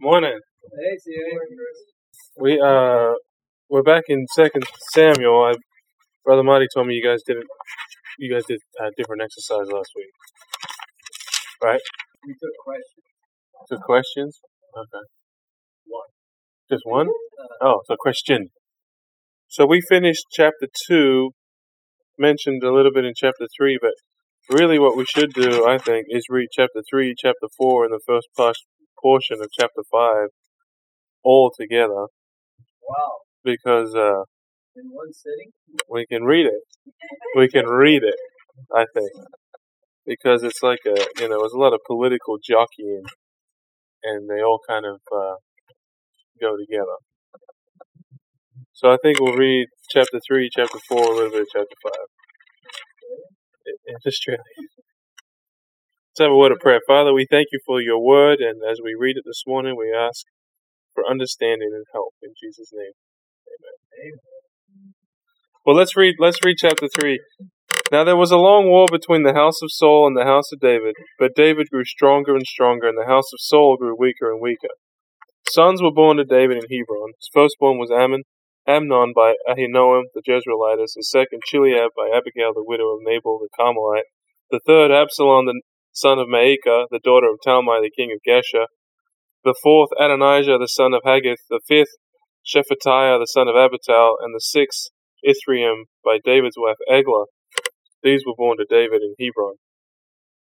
Morning. Hey, CA. We uh we're back in Second Samuel. I, Brother Marty told me you guys didn't. You guys did a different exercise last week, right? We took questions. Two questions. Okay. One. Just one. Uh, Oh, so question. So we finished chapter two. Mentioned a little bit in chapter three, but really, what we should do, I think, is read chapter three, chapter four, and the first pas- portion of chapter five all together wow. because uh, In one sitting? we can read it. We can read it, I think, because it's like a you know, there's a lot of political jockeying, and they all kind of uh, go together. So I think we'll read chapter three, chapter four, a little bit of chapter five. I- in Australia. Let's have a word of prayer. Father, we thank you for your word, and as we read it this morning, we ask for understanding and help in Jesus' name. Amen. Well, let's read. Let's read chapter three. Now there was a long war between the house of Saul and the house of David, but David grew stronger and stronger, and the house of Saul grew weaker and weaker. Sons were born to David in Hebron. His firstborn was Ammon, Amnon by Ahinoam the Jezreelitess, the second Chileab by Abigail the widow of Nabal the Carmelite, the third Absalom the son of Maacah, the daughter of Talmai the king of Geshur, the fourth Adonijah the son of Haggith, the fifth Shephatiah the son of Abital, and the sixth Ithream by David's wife Eglah. These were born to David in Hebron.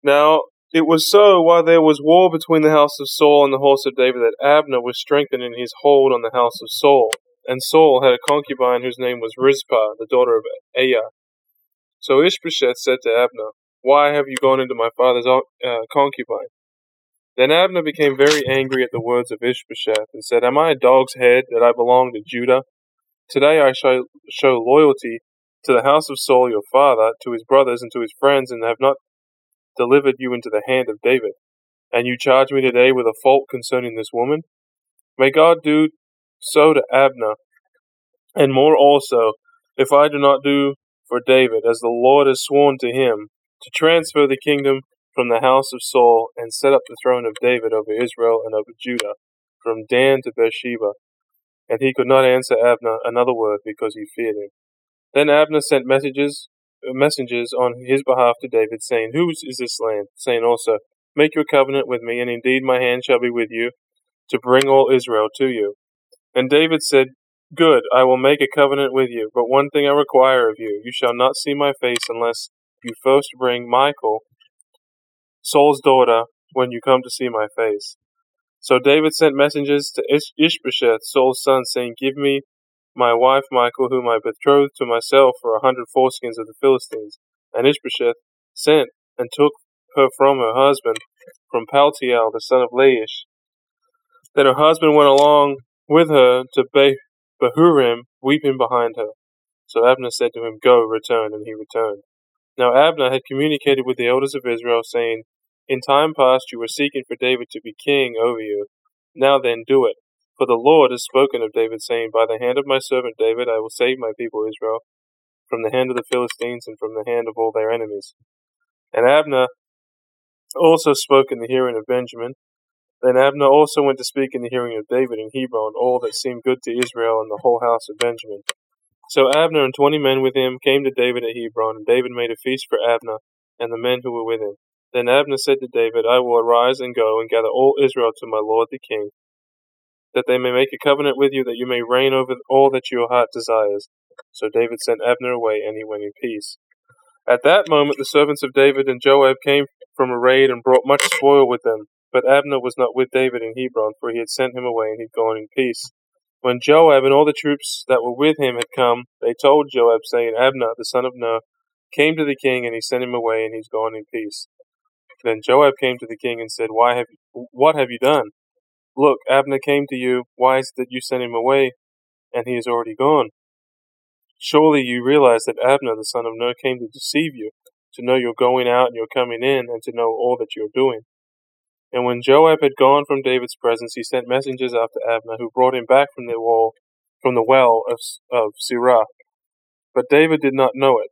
Now it was so while there was war between the house of Saul and the house of David that Abner was strengthened in his hold on the house of Saul. And Saul had a concubine whose name was Rizpah, the daughter of Aiah. So Ishbosheth said to Abner, Why have you gone into my father's uh, concubine? Then Abner became very angry at the words of Ishbosheth and said, Am I a dog's head that I belong to Judah? Today I shall show loyalty to the house of Saul your father, to his brothers, and to his friends, and have not delivered you into the hand of David. And you charge me today with a fault concerning this woman? May God do so to Abner, and more also, if I do not do for David, as the Lord has sworn to him, to transfer the kingdom from the house of Saul, and set up the throne of David over Israel and over Judah, from Dan to Beersheba. And he could not answer Abner another word because he feared him. Then Abner sent messages, uh, messengers on his behalf to David, saying, Whose is this land? Saying also, Make your covenant with me, and indeed my hand shall be with you, to bring all Israel to you. And David said, Good, I will make a covenant with you, but one thing I require of you, you shall not see my face unless you first bring Michal, Saul's daughter, when you come to see my face. So David sent messengers to Ish- Ishbosheth, Saul's son, saying, Give me my wife Michal, whom I betrothed to myself for a hundred foreskins of the Philistines. And Ishbosheth sent and took her from her husband, from Paltiel, the son of Laish. Then her husband went along with her to Be- Behurim, weeping behind her. So Abner said to him, Go, return, and he returned. Now Abner had communicated with the elders of Israel, saying, In time past you were seeking for David to be king over you. Now then, do it. For the Lord has spoken of David, saying, By the hand of my servant David I will save my people Israel from the hand of the Philistines and from the hand of all their enemies. And Abner also spoke in the hearing of Benjamin. Then Abner also went to speak in the hearing of David in Hebron all that seemed good to Israel and the whole house of Benjamin. So Abner and twenty men with him came to David at Hebron, and David made a feast for Abner and the men who were with him. Then Abner said to David, I will arise and go and gather all Israel to my lord the king, that they may make a covenant with you, that you may reign over all that your heart desires. So David sent Abner away, and he went in peace. At that moment the servants of David and Joab came from a raid and brought much spoil with them. But Abner was not with David in Hebron, for he had sent him away, and he had gone in peace. When Joab and all the troops that were with him had come, they told Joab, saying, Abner, the son of Ner, came to the king, and he sent him away, and he's gone in peace. Then Joab came to the king and said, Why have you, what have you done? Look, Abner came to you. Why is it that you sent him away, and he is already gone? Surely you realize that Abner, the son of Ner, came to deceive you, to know your going out and your coming in, and to know all that you are doing. And when Joab had gone from David's presence, he sent messengers after Abner, who brought him back from the wall, from the well of, of Sirah. But David did not know it.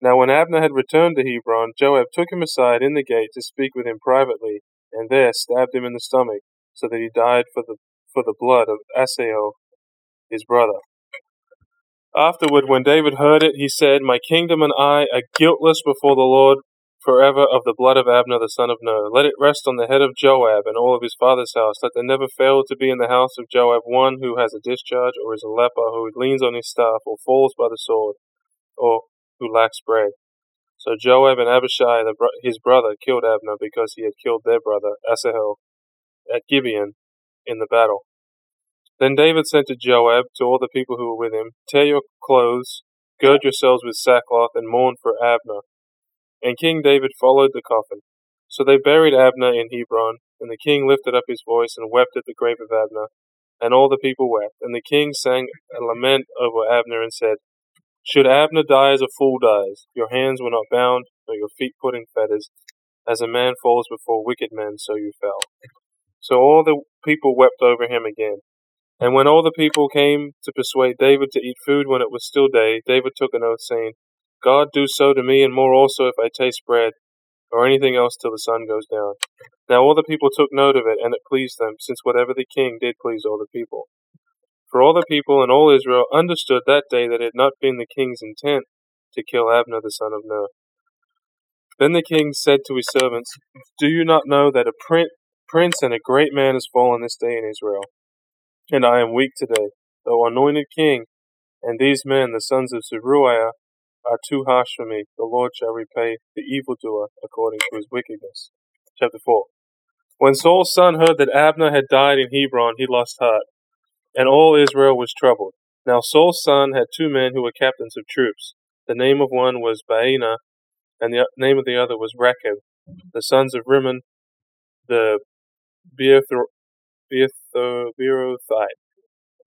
Now when Abner had returned to Hebron, Joab took him aside in the gate to speak with him privately, and there stabbed him in the stomach, so that he died for the for the blood of Asahel, his brother. Afterward, when David heard it, he said, My kingdom and I are guiltless before the Lord forever of the blood of Abner the son of Ner. Let it rest on the head of Joab and all of his father's house. Let there never fail to be in the house of Joab one who has a discharge, or is a leper, who leans on his staff, or falls by the sword, or who lacks bread. So Joab and Abishai, his brother, killed Abner because he had killed their brother, Asahel, at Gibeon in the battle. Then David sent to Joab, to all the people who were with him, Tear your clothes, gird yourselves with sackcloth, and mourn for Abner and King David followed the coffin. So they buried Abner in Hebron, and the king lifted up his voice and wept at the grave of Abner, and all the people wept. And the king sang a lament over Abner and said, Should Abner die as a fool dies, your hands were not bound, nor your feet put in fetters, as a man falls before wicked men, so you fell. So all the people wept over him again. And when all the people came to persuade David to eat food when it was still day, David took an oath, saying, God do so to me, and more also if I taste bread, or anything else till the sun goes down. Now all the people took note of it, and it pleased them, since whatever the king did pleased all the people. For all the people and all Israel understood that day that it had not been the king's intent to kill Abner the son of Ner. Then the king said to his servants, Do you not know that a prince and a great man has fallen this day in Israel? And I am weak today, though anointed king, and these men, the sons of Zeruiah, are too harsh for me. The Lord shall repay the evildoer according to his wickedness. Chapter 4. When Saul's son heard that Abner had died in Hebron, he lost heart, and all Israel was troubled. Now Saul's son had two men who were captains of troops. The name of one was Baanah, and the name of the other was Rechab. The sons of Rimmon, the Beerothite,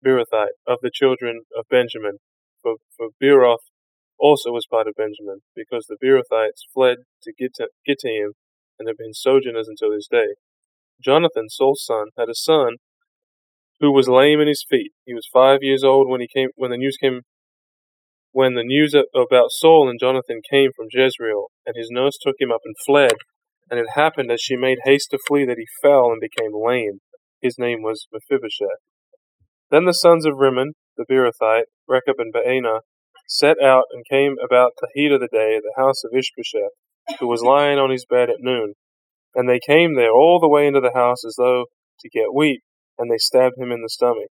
Beerothite of the children of Benjamin. For, for Beeroth also was part of Benjamin, because the Beerothites fled to Gittaim and have been sojourners until this day. Jonathan, Saul's son, had a son who was lame in his feet. He was five years old when he came when the news came when the news about Saul and Jonathan came from Jezreel, and his nurse took him up and fled. And it happened as she made haste to flee that he fell and became lame. His name was Mephibosheth. Then the sons of Rimmon, the Beerothite, Rechab and Baanah, set out and came about the heat of the day at the house of Ishbosheth, who was lying on his bed at noon. And they came there all the way into the house as though to get wheat, and they stabbed him in the stomach.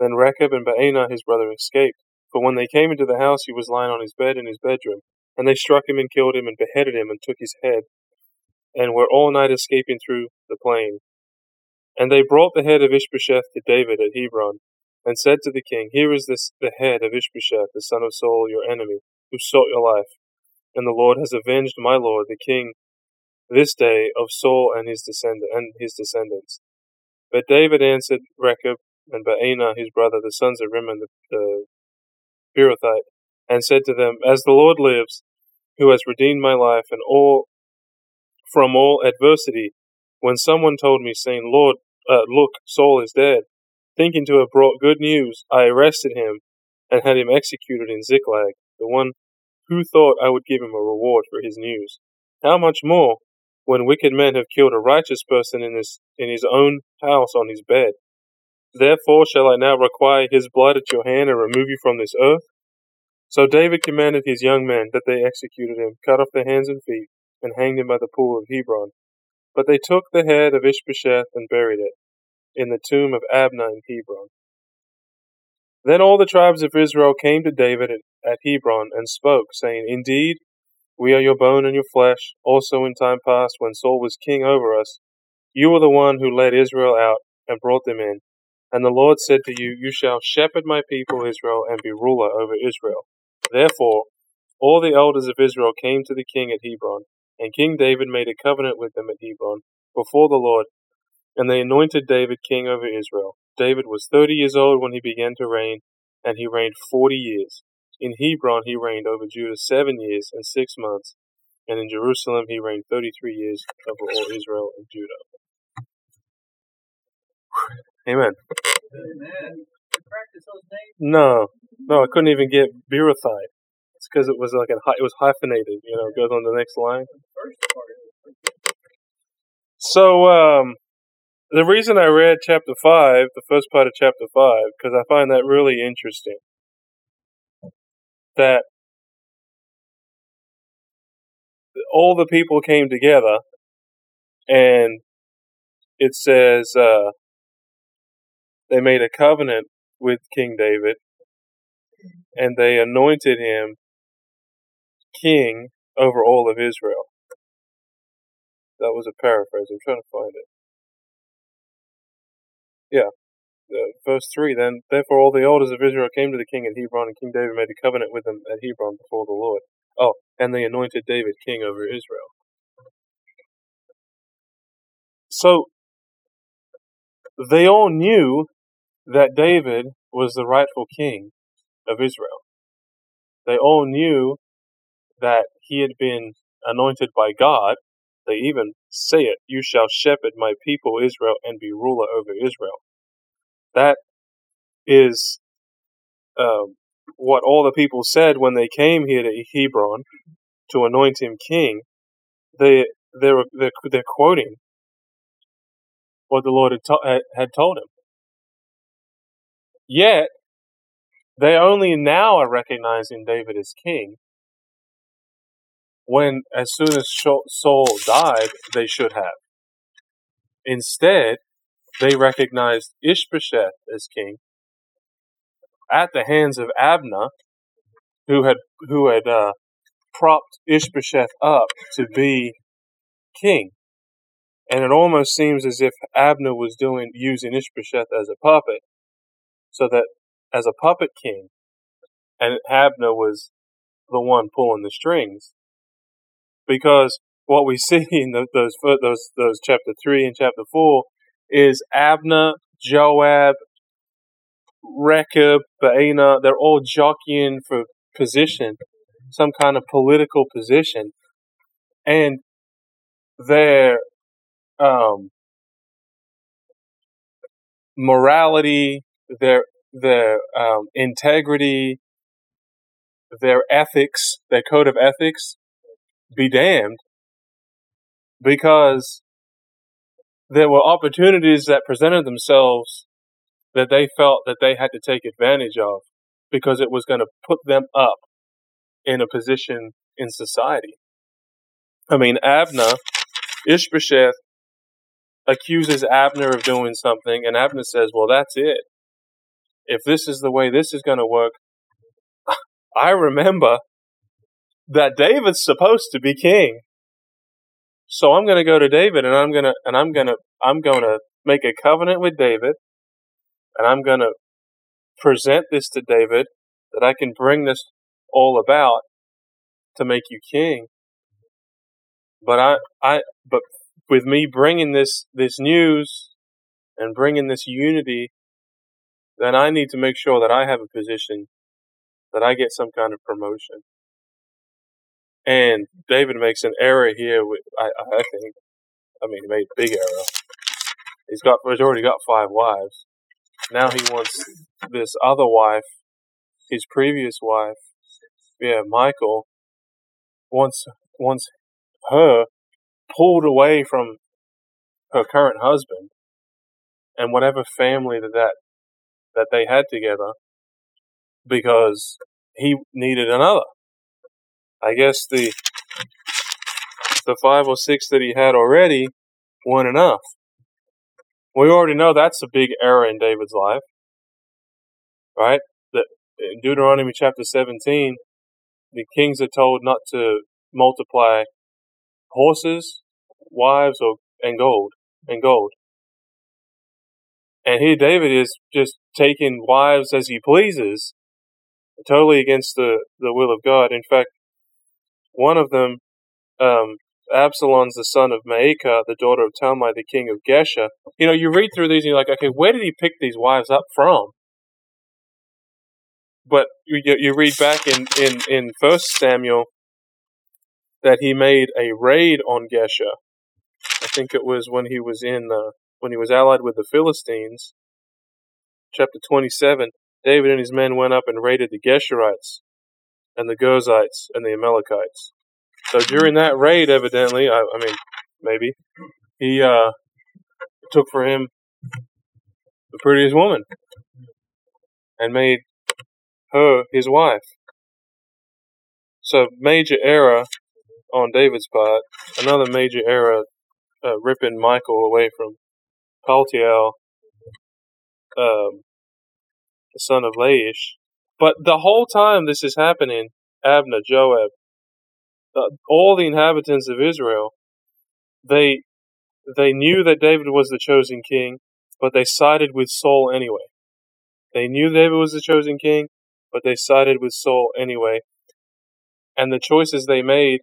Then Rechab and Baanah his brother escaped, for when they came into the house he was lying on his bed in his bedroom. And they struck him and killed him and beheaded him and took his head, and were all night escaping through the plain. And they brought the head of Ishbosheth to David at Hebron, and said to the king, Here is this the head of Ishbosheth, the son of Saul, your enemy, who sought your life. And the Lord has avenged my lord the king this day of Saul and his descendant and his descendants. But David answered Rechab and Baanah his brother, the sons of Rimmon the, the and said to them, As the Lord lives, who has redeemed my life and all from all adversity, when someone told me, saying, Lord, uh, look, Saul is dead, Thinking to have brought good news, I arrested him and had him executed in Ziklag, the one who thought I would give him a reward for his news. How much more when wicked men have killed a righteous person in his, in his own house on his bed? Therefore shall I now require his blood at your hand and remove you from this earth? So David commanded his young men that they executed him, cut off their hands and feet, and hanged him by the pool of Hebron. But they took the head of Ishbosheth and buried it in the tomb of Abner in Hebron. Then all the tribes of Israel came to David at Hebron and spoke, saying, Indeed, we are your bone and your flesh. Also in time past, when Saul was king over us, you were the one who led Israel out and brought them in. And the Lord said to you, You shall shepherd my people Israel and be ruler over Israel. Therefore, all the elders of Israel came to the king at Hebron, and King David made a covenant with them at Hebron before the Lord and they anointed David king over Israel. David was thirty years old when he began to reign, and he reigned forty years. In Hebron he reigned over Judah seven years and six months, and in Jerusalem he reigned thirty-three years over all Israel and Judah. Amen. Amen. Practice those names. No, no, I couldn't even get Beerothite. It's because it was like a it was hyphenated. You know, it goes on the next line. So, um, the reason I read chapter 5, the first part of chapter 5, because I find that really interesting. That all the people came together, and it says uh, they made a covenant with King David, and they anointed him king over all of Israel. That was a paraphrase. I'm trying to find it. Yeah. Uh, verse 3 Then, therefore, all the elders of Israel came to the king at Hebron, and King David made a covenant with them at Hebron before the Lord. Oh, and they anointed David king over Israel. So, they all knew that David was the rightful king of Israel. They all knew that he had been anointed by God. They even say it, You shall shepherd my people Israel and be ruler over Israel. That is um, what all the people said when they came here to Hebron to anoint him king. They they're they're, they're quoting what the Lord had, to, had told him. Yet they only now are recognizing David as king when, as soon as Saul died, they should have. Instead, they recognized Ishbosheth as king at the hands of Abner, who had who had uh, propped Ishbosheth up to be king. And it almost seems as if Abner was doing using Ishbosheth as a puppet, so that as a puppet king, and Abner was the one pulling the strings because what we see in the, those those those chapter three and chapter four is Abner, Joab, Rechab, Baanah. They're all jockeying for position, some kind of political position, and their um, morality, their their um, integrity, their ethics, their code of ethics be damned because there were opportunities that presented themselves that they felt that they had to take advantage of because it was going to put them up in a position in society. I mean, Abner, Ishbosheth accuses Abner of doing something, and Abner says, Well, that's it. If this is the way this is going to work, I remember that David's supposed to be king. So I'm going to go to David and I'm going to and I'm going to I'm going to make a covenant with David and I'm going to present this to David that I can bring this all about to make you king. But I I but with me bringing this this news and bringing this unity then I need to make sure that I have a position that I get some kind of promotion. And David makes an error here. With, I, I think. I mean, he made a big error. He's got. He's already got five wives. Now he wants this other wife, his previous wife. Yeah, Michal wants wants her pulled away from her current husband and whatever family that that, that they had together because he needed another. I guess the the five or six that he had already weren't enough. We already know that's a big error in David's life, right? That in Deuteronomy chapter 17, the kings are told not to multiply horses, wives, or and gold and gold. And here David is just taking wives as he pleases, totally against the, the will of God. In fact, one of them, um, Absalom's the son of Maacah, the daughter of Talmai, the king of Geshur. You know, you read through these and you're like, okay, where did he pick these wives up from? But you, you read back in, in, in 1 Samuel that he made a raid on Geshur. I think it was when he was in, uh, when he was allied with the Philistines. Chapter 27, David and his men went up and raided the Geshurites and the Girzites and the Amalekites. So during that raid, evidently, I, I mean, maybe he uh, took for him the prettiest woman and made her his wife. So major error on David's part. Another major error uh, ripping Michael away from Paltiel, um, the son of Laish. But the whole time this is happening, Abner, Joab, uh, all the inhabitants of Israel, they they knew that David was the chosen king, but they sided with Saul anyway. They knew David was the chosen king, but they sided with Saul anyway. And the choices they made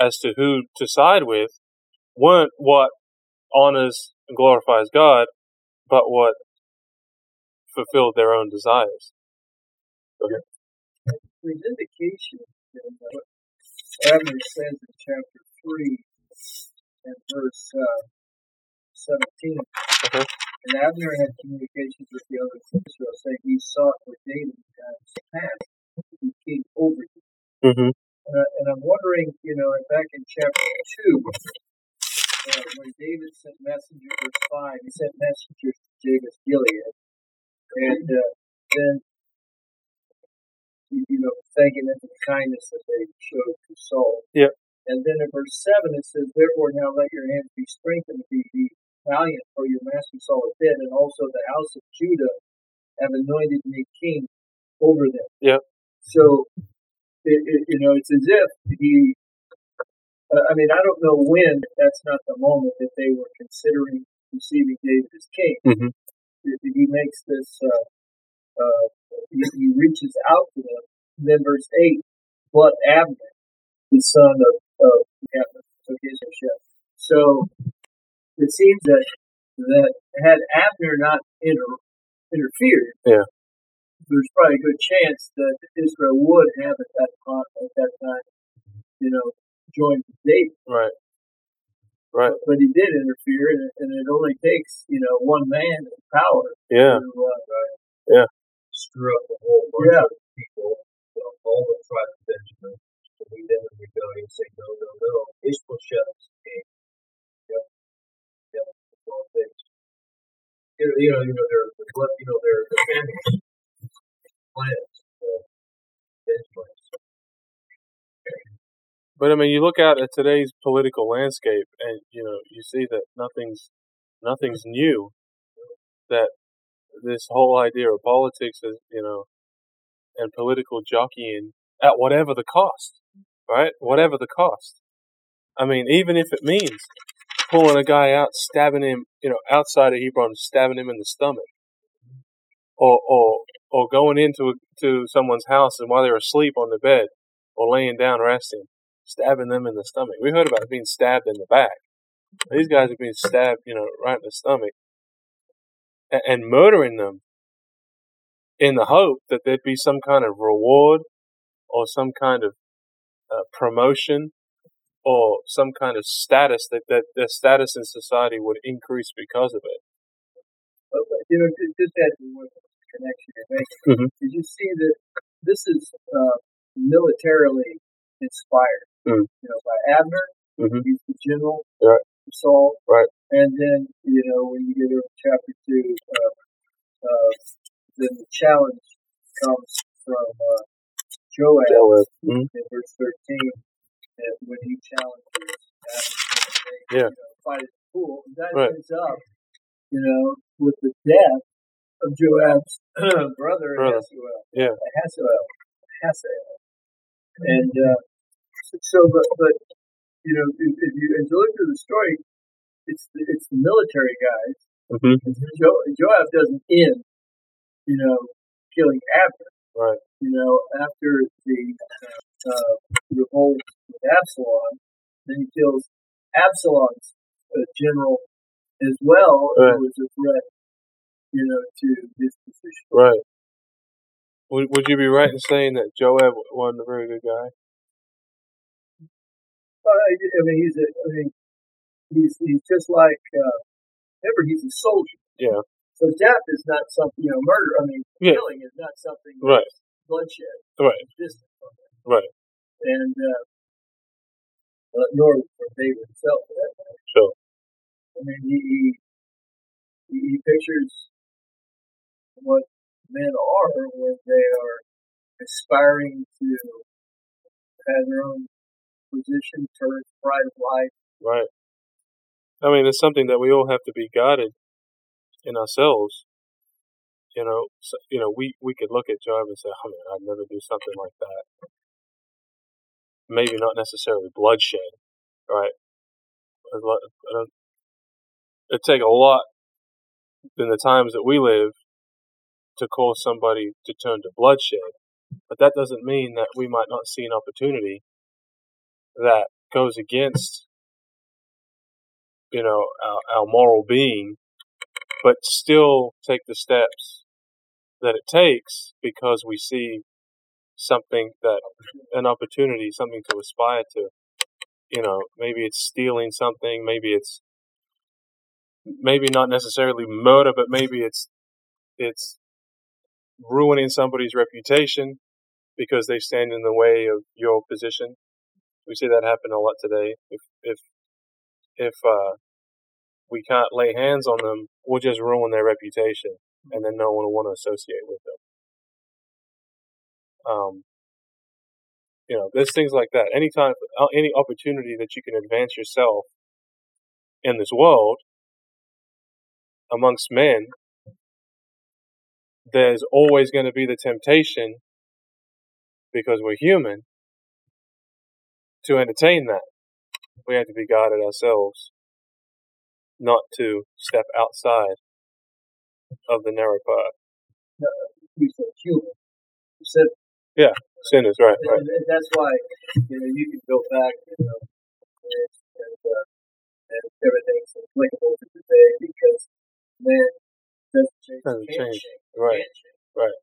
as to who to side with weren't what honors and glorifies God, but what fulfilled their own desires. There's indication in what Abner says in chapter 3 and verse uh, 17. Okay. And Abner had communications with the others of Israel, saying he sought for David times past to be king over you. Mm-hmm. Uh, and I'm wondering, you know, back in chapter 2, uh, when David sent messengers, verse 5, he sent messengers to Jabesh Gilead. And uh, then, you know, thanking them for the kindness that they showed to Saul. Yeah. And then in verse 7, it says, Therefore now let your hands be strengthened, be, be valiant, for your master Saul is dead, and also the house of Judah have anointed me king over them. Yeah. So, it, it, you know, it's as if he, uh, I mean, I don't know when, that's not the moment that they were considering receiving David as king. Mhm. He- He makes this, uh, uh, he, he reaches out to them. And then verse 8, but Abner, the son of, of Abner, took his ship. So it seems that that had Abner not inter, interfered, Yeah. there's probably a good chance that Israel would have at that time, at that time, you know, joined David. Right. Right. But he did interfere, and, and it only takes you know one man in power Yeah. to uh, Yeah. Screw up the whole bunch Yeah. of people. You know, all the tribe of Benjamin to lead them in rebellion, and say no, no, no. Ishbosheth came. Yeah, yeah, that's all it. You know, you know, you know, their, you know, their, their families, plans, uh, his. But I mean, you look out at today's political landscape, and you know, you see that nothing's nothing's new. That this whole idea of politics is, you know, and political jockeying at whatever the cost, right? Whatever the cost. I mean, even if it means pulling a guy out, stabbing him, you know, outside of Hebron, stabbing him in the stomach, or or or going into to someone's house and while they're asleep on the bed or laying down resting, stabbing them in the stomach. We heard about being stabbed in the back. These guys are being stabbed, you know, right in the stomach, and, murdering them in the hope that there'd be some kind of reward or some kind of uh, promotion or some kind of status that, that their status in society would increase because of it. But, you know, just, just add to what connection you're making. Mhm. Did you see that this is uh, militarily inspired? Mm. You know, by Abner, Mhm. he's the general Right. Saul, Right. And then, you know, when you get to chapter two, uh, uh, then the challenge comes from uh, Joab Joab. Mhm. in verse 13, and when he challenges Abner, Yeah. you know, fight at the pool, and that Right. ends up, you know, with the death of Joab's brother Brother. Yeah. Asahel. And uh, so, but, but you know, if, if you as you look through the story, it's the, it's the military guys. Mhm. Jo, Joab doesn't end, you know, killing Abner. Right. You know, after the uh, revolt with Absalom, then he kills Absalom's uh, general as well, Right. who was a threat, you know, to his position. Right. Would, would you be right in saying that Joab wasn't a very good guy? Uh, I I mean, he's a, I mean, he's he's just like. Uh, remember, he's a soldier. Yeah. So death is not something, you know, murder. I mean, Yeah. killing is not something. Right. Bloodshed. Right. Distant from it. Right. And uh, uh, nor for David himself. For that matter. Sure. I mean, he, he he, he pictures what men are when they are aspiring to have their own position, turn pride of life. Right. I mean, it's something that we all have to be guarded in ourselves. You know, so, you know, we, we could look at Joab and say, "Oh man, I'd never do something like that." Maybe not necessarily bloodshed, right? It'd take a lot in the times that we live to cause somebody to turn to bloodshed. But that doesn't mean that we might not see an opportunity that goes against, you know, our, our moral being, but still take the steps that it takes because we see something that, an opportunity, something to aspire to. You know, maybe it's stealing something, maybe it's, maybe not necessarily murder, but maybe it's, it's ruining somebody's reputation because they stand in the way of your position. We see that happen a lot today. If if if uh, we can't lay hands on them, we'll just ruin their reputation, and then no one will want to associate with them. Um, you know, there's things like that. Anytime, uh, any opportunity that you can advance yourself in this world amongst men, there's always going to be the temptation because we're human to entertain that. We have to be guided ourselves not to step outside of the narrow path. He said human. He said yeah, Sinners, right, And, right. and that's why you know you can go back, you know, and, and, uh, and everything's applicable to today because man doesn't change, Doesn't change. change, Right, change. right.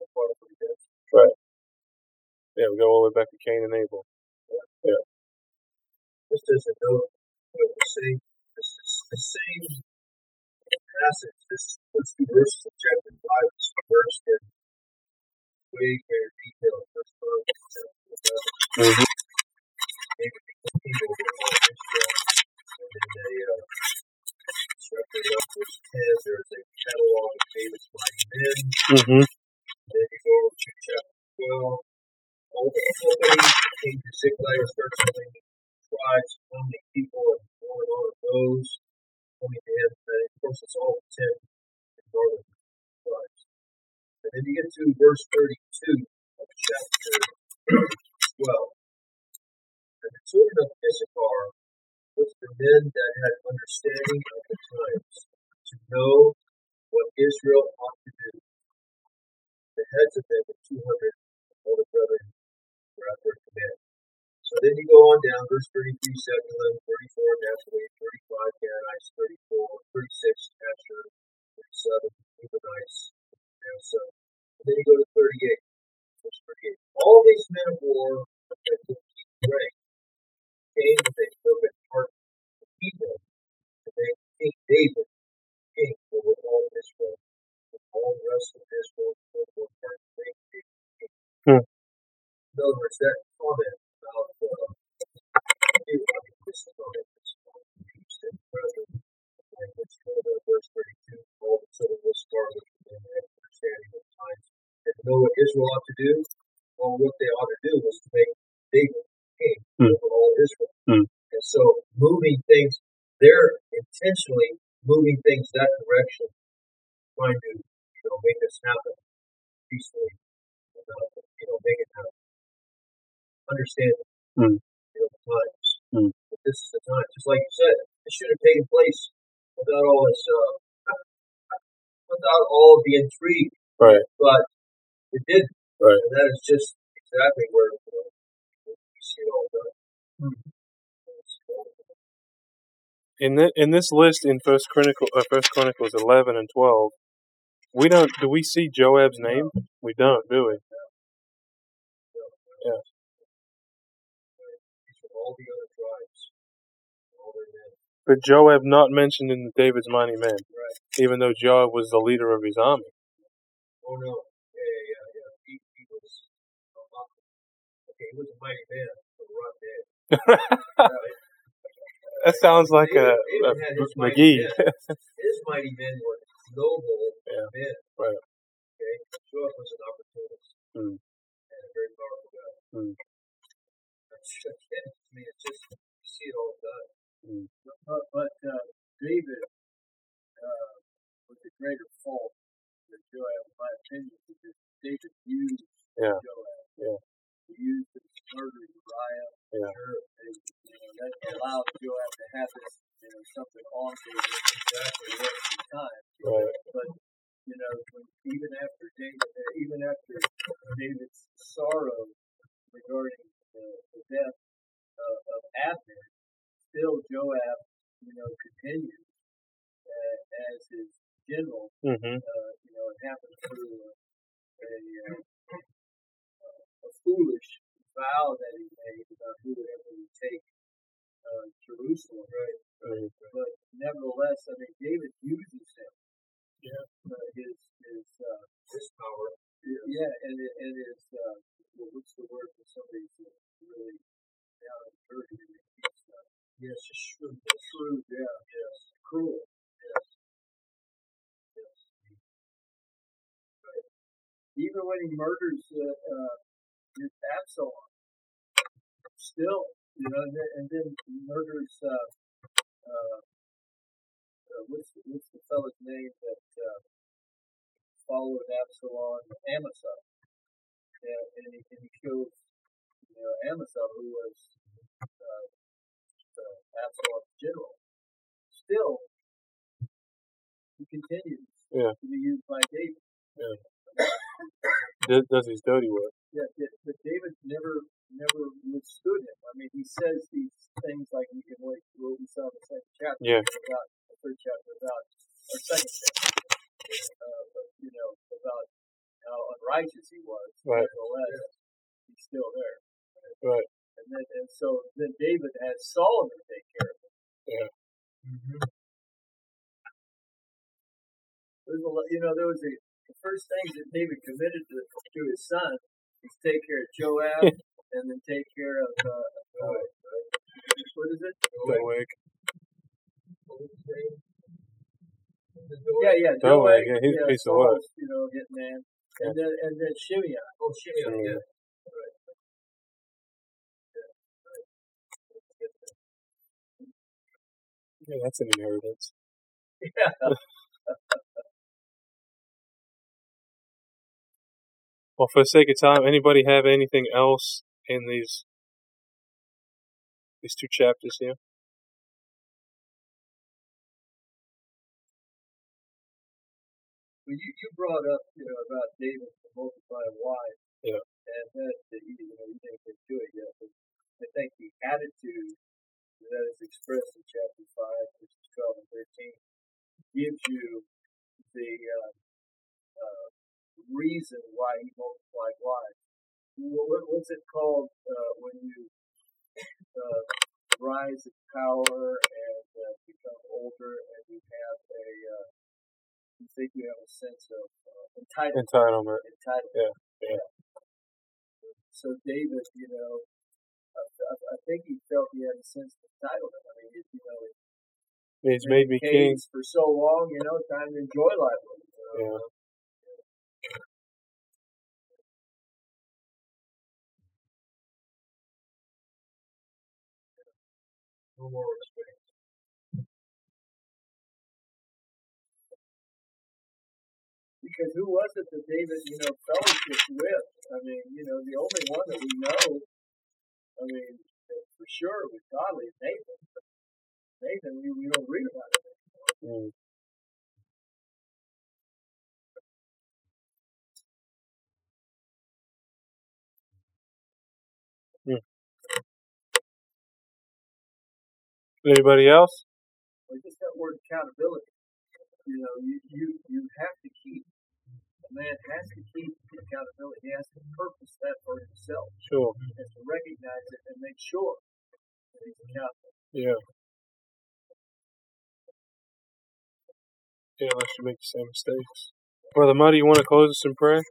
That's part of what it is. Yeah, we go all the way back to Cain and Abel. Just as a note, what we say, this is the same passage. This was the do verses of chapter five. This verse that way greater detail. First verse, chapter eleven. Mm-hmm. David became over all Israel. And then they, uh, chapter 11, verse 10, there's a catalog of David's mighty men. Mm-hmm. And then you go to 38, verse 38. All these men of war will keep rank came with a perfect heart to people to make King David king over all Israel. And all the rest of Israel were one heart to make David king. Hmm. In other words, that comment about uh, Deuteronomy, this comment is used in rather language of uh, verse 32. All the children of Issachar and had understanding know what Israel ought to do. Well, what they ought to do was to make David king Hmm. over all Israel. Hmm. And so moving things, they're intentionally moving things that direction, trying to, you know, make this happen peacefully, you know, make it happen. Understand, Hmm. you know, the times. Hmm. But this is the time, just like you said, it should have taken place without all this, uh, without all the intrigue, Right, but it didn't. right. And that is just exactly where you see it all done. In the, in this list in First Chronicle, uh, First Chronicles eleven and twelve, we don't. Do we see Joab's name? We don't, do we? Yeah. These are all the other tribes, all their men. But Joab not mentioned in David's mighty men, Right. even though Joab was the leader of his army. Oh no. Lot- was a mighty man, but we're dead. That sounds like a, a had his mighty McGee. men. His mighty men were noble Yeah. men. Right. Okay. Joab was an opportunist Hmm. and a very powerful guy. Hmm. That's I just shrewd. shrewd, yeah, yes, cruel, yes, yes. But even when he murders uh, uh, his Absalom, still, you know, and then, and then he murders uh, uh, uh, what's the, what's the fellow's name that uh, followed Absalom, Amasa, yeah, and he, and he kills you know Amasa, who was uh, uh, Absalom's general. Still, he continues Yeah. to be used by David. Does, does his dirty work. Yeah, yeah, but David never never withstood him. I mean, he says these things like we can wait what we saw in the second chapter Yeah. about the third chapter about or second chapter, uh, but, you know, about how unrighteous he was. Right. Nevertheless, he's still there. Right. And then and so then David has Solomon take care of him. Mm-hmm. There's a, you know, there was a the first things that David committed to, to his son is take care of Joab and then take care of uh, uh, what is it? Doeg. Yeah, yeah, Doeg, yeah, he's a piece of work. You know, hitman, and then and then Shimei. Oh, Shimei, yeah. Yeah, that's an inheritance. Yeah. Well, for the sake of time, anybody have anything else in these these two chapters here? Well, you, you brought up, you know, about David to multiply wives. Yeah. And that, that you, know, you didn't to it yet, but I think the attitude that is expressed in chapter 5, verses 12 and 13, gives you the uh, uh, reason why he multiplied wives. What, what- what's it called uh, when you uh, rise in power and uh, become older and you have a uh, you think you have a sense of uh, entitlement. Entitlement. entitlement. Yeah, yeah. So David, you know, I, I, think he felt he had a sense of entitlement. I mean, you know, He's made me king. for so long, you know, time to enjoy life. you know. Yeah. No more respect. Because who was it that David, you know, fellowship with? I mean, you know, the only one that we know, I mean, for sure it was godly Nathan. Nathan, we, we don't read about it. Mm. Hmm. Anybody else? Or just that word accountability. You know, you, you, you have to keep, a man has to keep the accountability. He has to purpose that for himself. Sure. He has to recognize it and make sure that he's accountable. Yeah. Yeah, unless you make the same mistakes. Brother Marty, you want to close us in prayer?